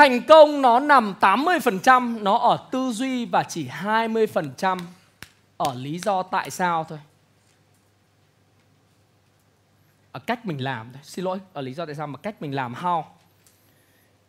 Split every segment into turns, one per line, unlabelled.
Thành công nó nằm 80% nó ở tư duy và chỉ 20% ở lý do tại sao thôi. Ở cách mình làm thôi. Xin lỗi, ở lý do tại sao mà cách mình làm how.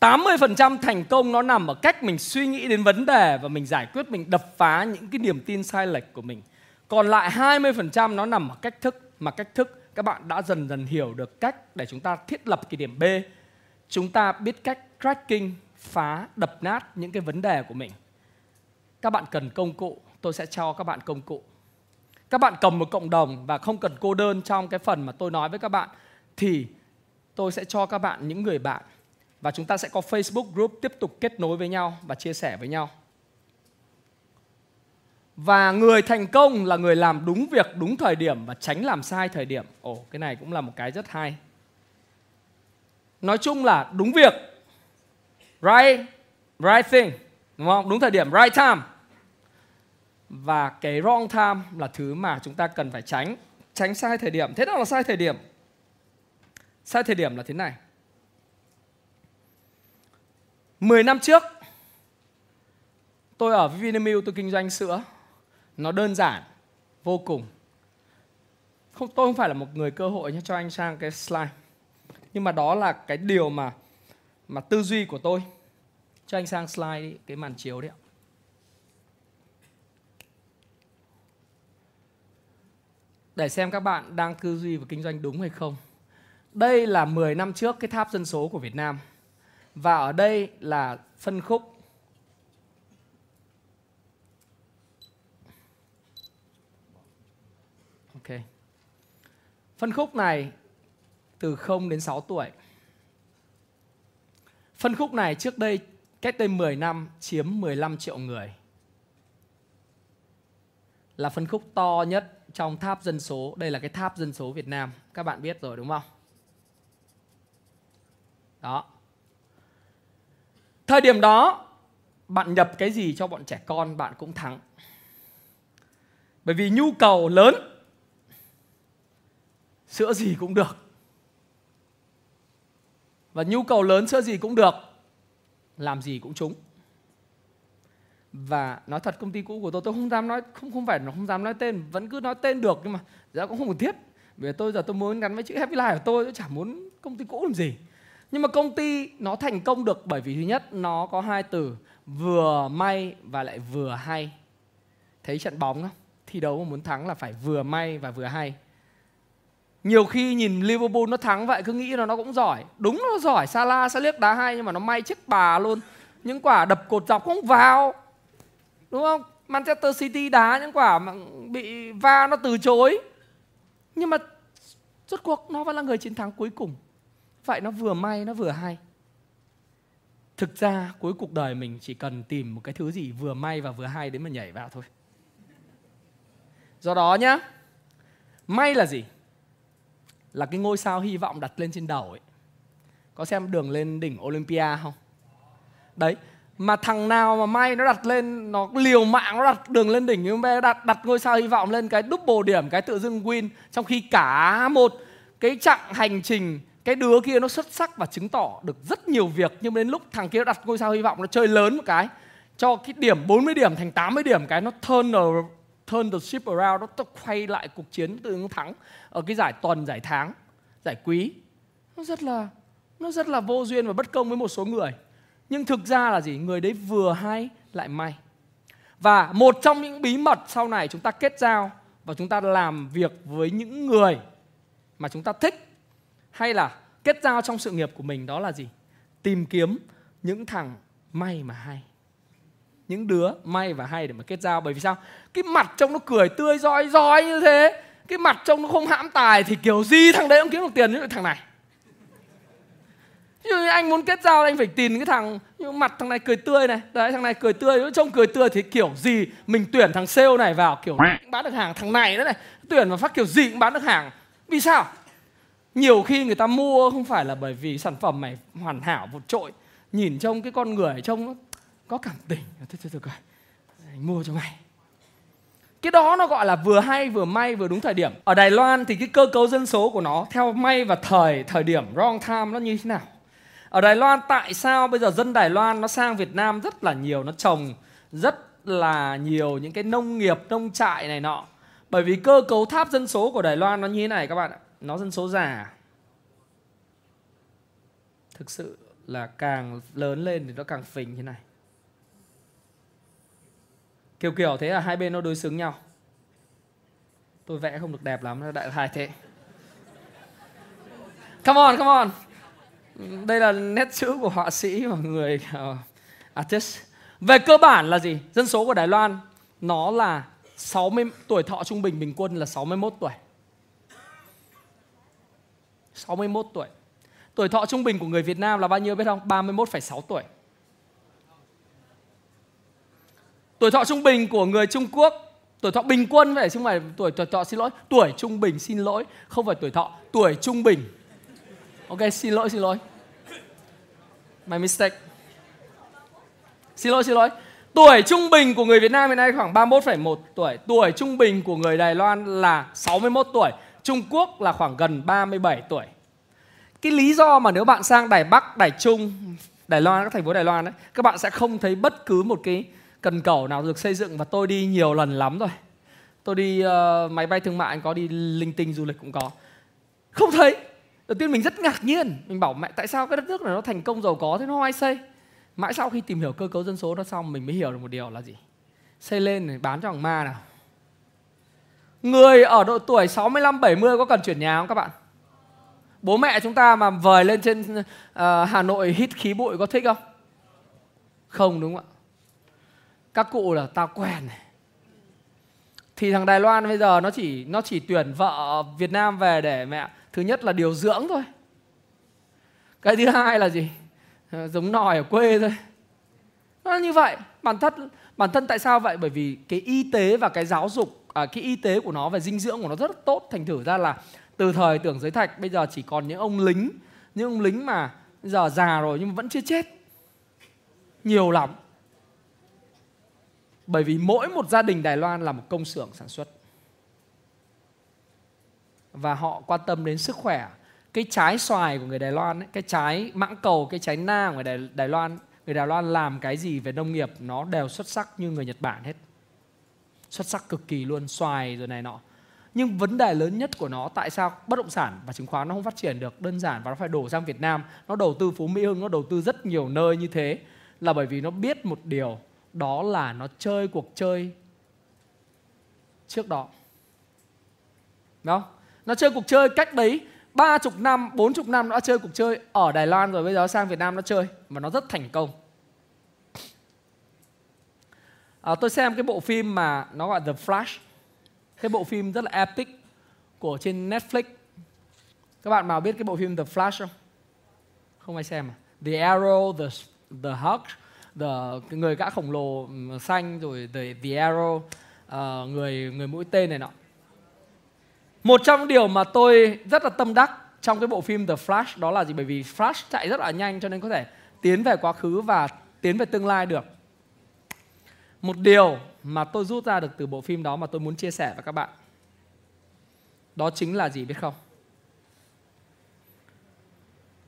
80% thành công nó nằm ở cách mình suy nghĩ đến vấn đề và mình giải quyết, mình đập phá những cái niềm tin sai lệch của mình. Còn lại 20% nó nằm ở cách thức mà cách thức các bạn đã dần dần hiểu được cách để chúng ta thiết lập cái điểm B. Chúng ta biết cách cracking, phá, đập nát những cái vấn đề của mình. Các bạn cần công cụ, tôi sẽ cho các bạn công cụ. Các bạn cầm một cộng đồng và không cần cô đơn trong cái phần mà tôi nói với các bạn thì tôi sẽ cho các bạn những người bạn và chúng ta sẽ có Facebook group tiếp tục kết nối với nhau và chia sẻ với nhau. Và người thành công là người làm đúng việc đúng thời điểm và tránh làm sai thời điểm. Ồ, cái này cũng là một cái rất hay. Nói chung là đúng việc right right thing, đúng không? Đúng thời điểm, right time. Và cái wrong time là thứ mà chúng ta cần phải tránh tránh sai thời điểm. Thế nào là sai thời điểm. Sai thời điểm là thế này. 10 năm trước, tôi ở Vinamilk, tôi kinh doanh sữa. Nó đơn giản, vô cùng. Không, tôi không phải là một người cơ hội nhé, cho anh sang cái slide. Nhưng mà đó là cái điều mà mà tư duy của tôi cho anh sang slide đi, cái màn chiếu đấy ạ. Để xem các bạn đang tư duy và kinh doanh đúng hay không. Đây là 10 năm trước cái tháp dân số của Việt Nam. Và ở đây là phân khúc. Ok. Phân khúc này từ 0 đến 6 tuổi. Phân khúc này trước đây, cách đây 10 năm, chiếm 15 triệu người. Là phân khúc to nhất trong tháp dân số. Đây là cái tháp dân số Việt Nam. Các bạn biết rồi đúng không? Đó. Thời điểm đó, bạn nhập cái gì cho bọn trẻ con bạn cũng thắng. Bởi vì nhu cầu lớn, sữa gì cũng được và nhu cầu lớn sữa gì cũng được, làm gì cũng trúng. Và nói thật, công ty cũ của tôi tôi không dám nói, không không phải nó không dám nói tên, vẫn cứ nói tên được, nhưng mà giờ cũng không cần thiết. Vì tôi giờ tôi muốn gắn với chữ happy life của tôi tôi chả muốn công ty cũ làm gì. Nhưng mà công ty nó thành công được bởi vì thứ nhất, nó có hai từ, vừa may và lại vừa hay. Thấy trận bóng không thi đấu mà muốn thắng là phải vừa may và vừa hay nhiều khi nhìn Liverpool nó thắng vậy, cứ nghĩ là nó cũng giỏi. Đúng nó giỏi, Salah sẽ liếc đá hay, nhưng mà nó may chiếc bà luôn. Những quả đập cột dọc không vào. Đúng không? Manchester City đá những quả mà bị va nó từ chối. Nhưng mà rốt cuộc nó vẫn là người chiến thắng cuối cùng. Vậy nó vừa may, nó vừa hay. Thực ra cuối cuộc đời mình chỉ cần tìm một cái thứ gì vừa may và vừa hay đến mà nhảy vào thôi. Do đó nhá, may là gì? Là cái ngôi sao hy vọng đặt lên trên đầu ấy. Có xem đường lên đỉnh Olympia không? Đấy, mà thằng nào mà may nó đặt lên nó liều mạng nó đặt đường lên đỉnh nhưng mà đặt đặt ngôi sao hy vọng lên cái double điểm cái tự dưng win trong khi cả một cái chặng hành trình cái đứa kia nó xuất sắc và chứng tỏ được rất nhiều việc nhưng đến lúc thằng kia đặt ngôi sao hy vọng nó chơi lớn một cái cho cái điểm 40 điểm thành 80 điểm cái nó turn turn the ship around ta quay lại cuộc chiến từ ứng thắng ở cái giải tuần giải tháng, giải quý. Nó rất là, nó rất là vô duyên và bất công với một số người. Nhưng thực ra là gì? Người đấy vừa hay lại may. Và một trong những bí mật sau này chúng ta kết giao và chúng ta làm việc với những người mà chúng ta thích hay là kết giao trong sự nghiệp của mình đó là gì? Tìm kiếm những thằng may mà hay những đứa may và hay để mà kết giao. Bởi vì sao? Cái mặt trông nó cười tươi roi roi như thế. Cái mặt trông nó không hãm tài thì kiểu gì thằng đấy cũng kiếm được tiền như thằng này. Như anh muốn kết giao anh phải tìm cái thằng như mặt thằng này cười tươi này. Đấy thằng này cười tươi trông cười tươi thì kiểu gì? Mình tuyển thằng sale này vào kiểu bán được hàng thằng này nữa này. Tuyển mà phát kiểu gì cũng bán được hàng. Vì sao? Nhiều khi người ta mua không phải là bởi vì sản phẩm này hoàn hảo vượt trội. Nhìn trông cái con người trông nó có cảm tình. Thôi thôi thôi, anh mua cho mày cái đó nó gọi là vừa hay vừa may vừa đúng thời điểm. Ở đài loan thì cái cơ cấu dân số của nó theo may và thời thời điểm, wrong time nó như thế nào? Ở đài loan tại sao bây giờ dân đài loan nó sang việt nam rất là nhiều, nó trồng rất là nhiều những cái nông nghiệp, nông trại này nọ? Bởi vì cơ cấu tháp dân số của đài loan nó như thế này các bạn ạ. Nó dân số già. Thực sự là càng lớn lên thì nó càng phình thế này kiểu kiểu thế là hai bên nó đối xứng nhau. Tôi vẽ không được đẹp lắm đại loại thế. Come on come on. Đây là nét chữ của họa sĩ và người uh, artist. Về cơ bản là gì? Dân số của Đài Loan nó là 60 tuổi thọ trung bình bình quân là 61 tuổi. 61 tuổi. Tuổi thọ trung bình của người Việt Nam là bao nhiêu biết không? 31,6 tuổi. Tuổi thọ trung bình của người Trung Quốc Tuổi thọ bình quân vậy chứ không phải tuổi tuổi thọ xin lỗi Tuổi trung bình xin lỗi Không phải tuổi thọ Tuổi trung bình. Ok xin lỗi xin lỗi. My mistake. Xin lỗi xin lỗi. Tuổi trung bình của người Việt Nam hiện nay khoảng 31,1 tuổi. Tuổi trung bình của người Đài Loan là 61 tuổi. Trung Quốc là khoảng gần 37 tuổi. Cái lý do mà nếu bạn sang Đài Bắc, Đài Trung Đài Loan, các thành phố Đài Loan ấy Các bạn sẽ không thấy bất cứ một cái cần cầu nào được xây dựng và tôi đi nhiều lần lắm rồi. Tôi đi uh, máy bay thương mại có đi linh tinh du lịch cũng có. Không thấy. Đầu tiên mình rất ngạc nhiên. Mình bảo mẹ tại sao cái đất nước này nó thành công giàu có thế? Nó ai xây. Mãi sau khi tìm hiểu cơ cấu dân số nó xong mình mới hiểu được một điều là gì? Xây lên để bán cho thằng ma nào. Người ở độ tuổi 65 70 có cần chuyển nhà không các bạn? Bố mẹ chúng ta mà vời lên trên uh, Hà Nội hít khí bụi có thích không? Không đúng không ạ? Các cụ là tao quen này. Thì thằng Đài Loan bây giờ nó chỉ nó chỉ tuyển vợ Việt Nam về để mẹ thứ nhất là điều dưỡng thôi. Cái thứ hai là gì? Ờ, giống nòi ở quê thôi. Nó như vậy. Bản thân bản thân tại sao vậy? Bởi vì cái y tế và cái giáo dục à, cái y tế của nó và dinh dưỡng của nó rất tốt. Thành thử ra là từ thời tưởng giới thạch bây giờ chỉ còn những ông lính những ông lính mà giờ già rồi nhưng vẫn chưa chết. Nhiều lắm bởi vì mỗi một gia đình Đài Loan là một công xưởng sản xuất. Và họ quan tâm đến sức khỏe. Cái trái xoài của người Đài Loan, ấy, cái trái mãng cầu, cái trái na của người Đài, Đài Loan, người Đài Loan làm cái gì về nông nghiệp nó đều xuất sắc như người Nhật Bản hết. Xuất sắc cực kỳ luôn, xoài rồi này nọ. Nhưng vấn đề lớn nhất của nó tại sao bất động sản và chứng khoán nó không phát triển được đơn giản và nó phải đổ sang Việt Nam, nó đầu tư Phú Mỹ Hưng, nó đầu tư rất nhiều nơi như thế là bởi vì nó biết một điều đó là nó chơi cuộc chơi trước đó. Đó. Nó chơi cuộc chơi cách đấy ba chục năm bốn chục năm nó đã chơi cuộc chơi ở Đài Loan rồi bây giờ sang Việt Nam nó chơi và nó rất thành công. À, tôi xem cái bộ phim mà nó gọi The Flash. Cái bộ phim rất là epic của trên Netflix. Các bạn nào biết cái bộ phim The Flash không? Không ai xem à? The Arrow The The Hulk the cái người gã khổng lồ ừ, xanh rồi the, the arrow uh, ờ, người người mũi tên này nọ. Một trong điều mà tôi rất là tâm đắc trong cái bộ phim The Flash đó là gì? Bởi vì Flash chạy rất là nhanh cho nên có thể tiến về quá khứ và tiến về tương lai được. Một điều mà tôi rút ra được từ bộ phim đó mà tôi muốn chia sẻ với các bạn đó chính là gì biết không?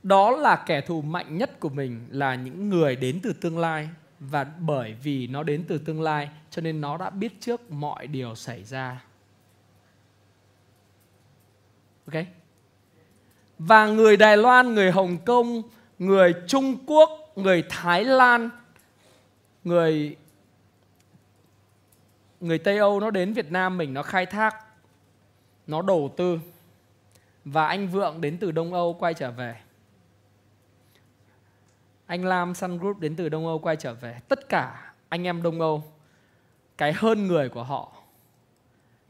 Đó là kẻ thù mạnh nhất của mình là những người đến từ tương lai. Và bởi vì nó đến từ tương lai, cho nên nó đã biết trước mọi điều xảy ra. Ok? Và người đài loan, người hồng kông, người trung quốc, người thái lan, người người tây âu, nó đến việt nam mình, nó khai thác, nó đầu tư. Và anh vượng đến từ đông âu quay trở về anh Lam Sun Group đến từ Đông Âu quay trở về. Tất cả anh em Đông Âu, cái hơn người của họ,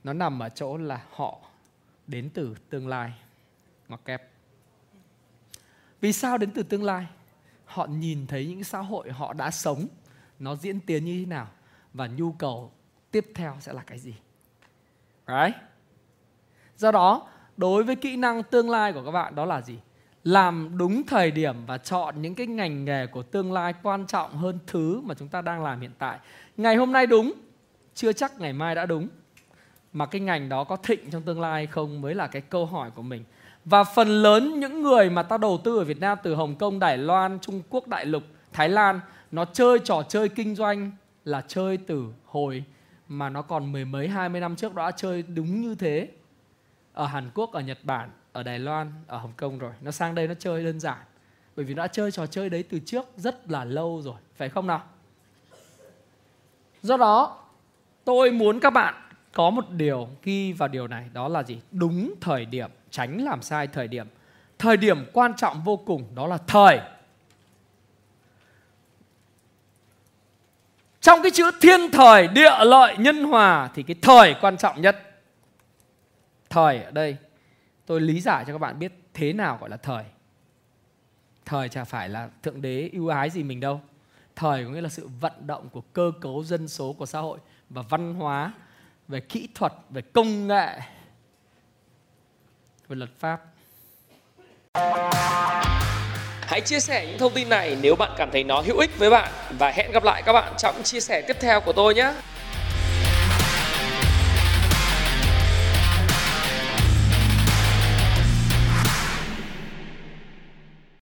nó nằm ở chỗ là họ đến từ tương lai. Ngoặc kép. vì sao đến từ tương lai họ nhìn thấy những xã hội họ đã sống nó diễn tiến như thế nào và nhu cầu tiếp theo sẽ là cái gì right do đó đối với kỹ năng tương lai của các bạn đó là gì làm đúng thời điểm và chọn những cái ngành nghề của tương lai quan trọng hơn thứ mà chúng ta đang làm hiện tại. Ngày hôm nay đúng chưa chắc ngày mai đã đúng mà cái ngành đó có thịnh trong tương lai không mới là cái câu hỏi của mình. Và phần lớn những người mà ta đầu tư ở Việt Nam từ Hồng Kông, Đài Loan, Trung Quốc đại lục, Thái Lan nó chơi trò chơi kinh doanh là chơi từ hồi mà nó còn mười mấy hai mươi năm trước đó đã chơi đúng như thế. Ở Hàn Quốc, ở Nhật Bản, ở Đài Loan, ở Hồng Kông rồi. Nó sang đây nó chơi đơn giản. Bởi vì nó đã chơi trò chơi đấy từ trước rất là lâu rồi, phải không nào? Do đó, tôi muốn các bạn có một điều ghi vào điều này đó là gì? Đúng thời điểm, tránh làm sai thời điểm. Thời điểm quan trọng vô cùng đó là thời. Trong cái chữ thiên thời, địa lợi, nhân hòa thì cái thời quan trọng nhất. Thời ở đây tôi lý giải cho các bạn biết thế nào gọi là thời. Thời chả phải là thượng đế ưu ái gì mình đâu. Thời có nghĩa là sự vận động của cơ cấu dân số của xã hội và văn hóa về kỹ thuật, về công nghệ, về luật pháp.
Hãy chia sẻ những thông tin này nếu bạn cảm thấy nó hữu ích với bạn và hẹn gặp lại các bạn trong chia sẻ tiếp theo của tôi nhé.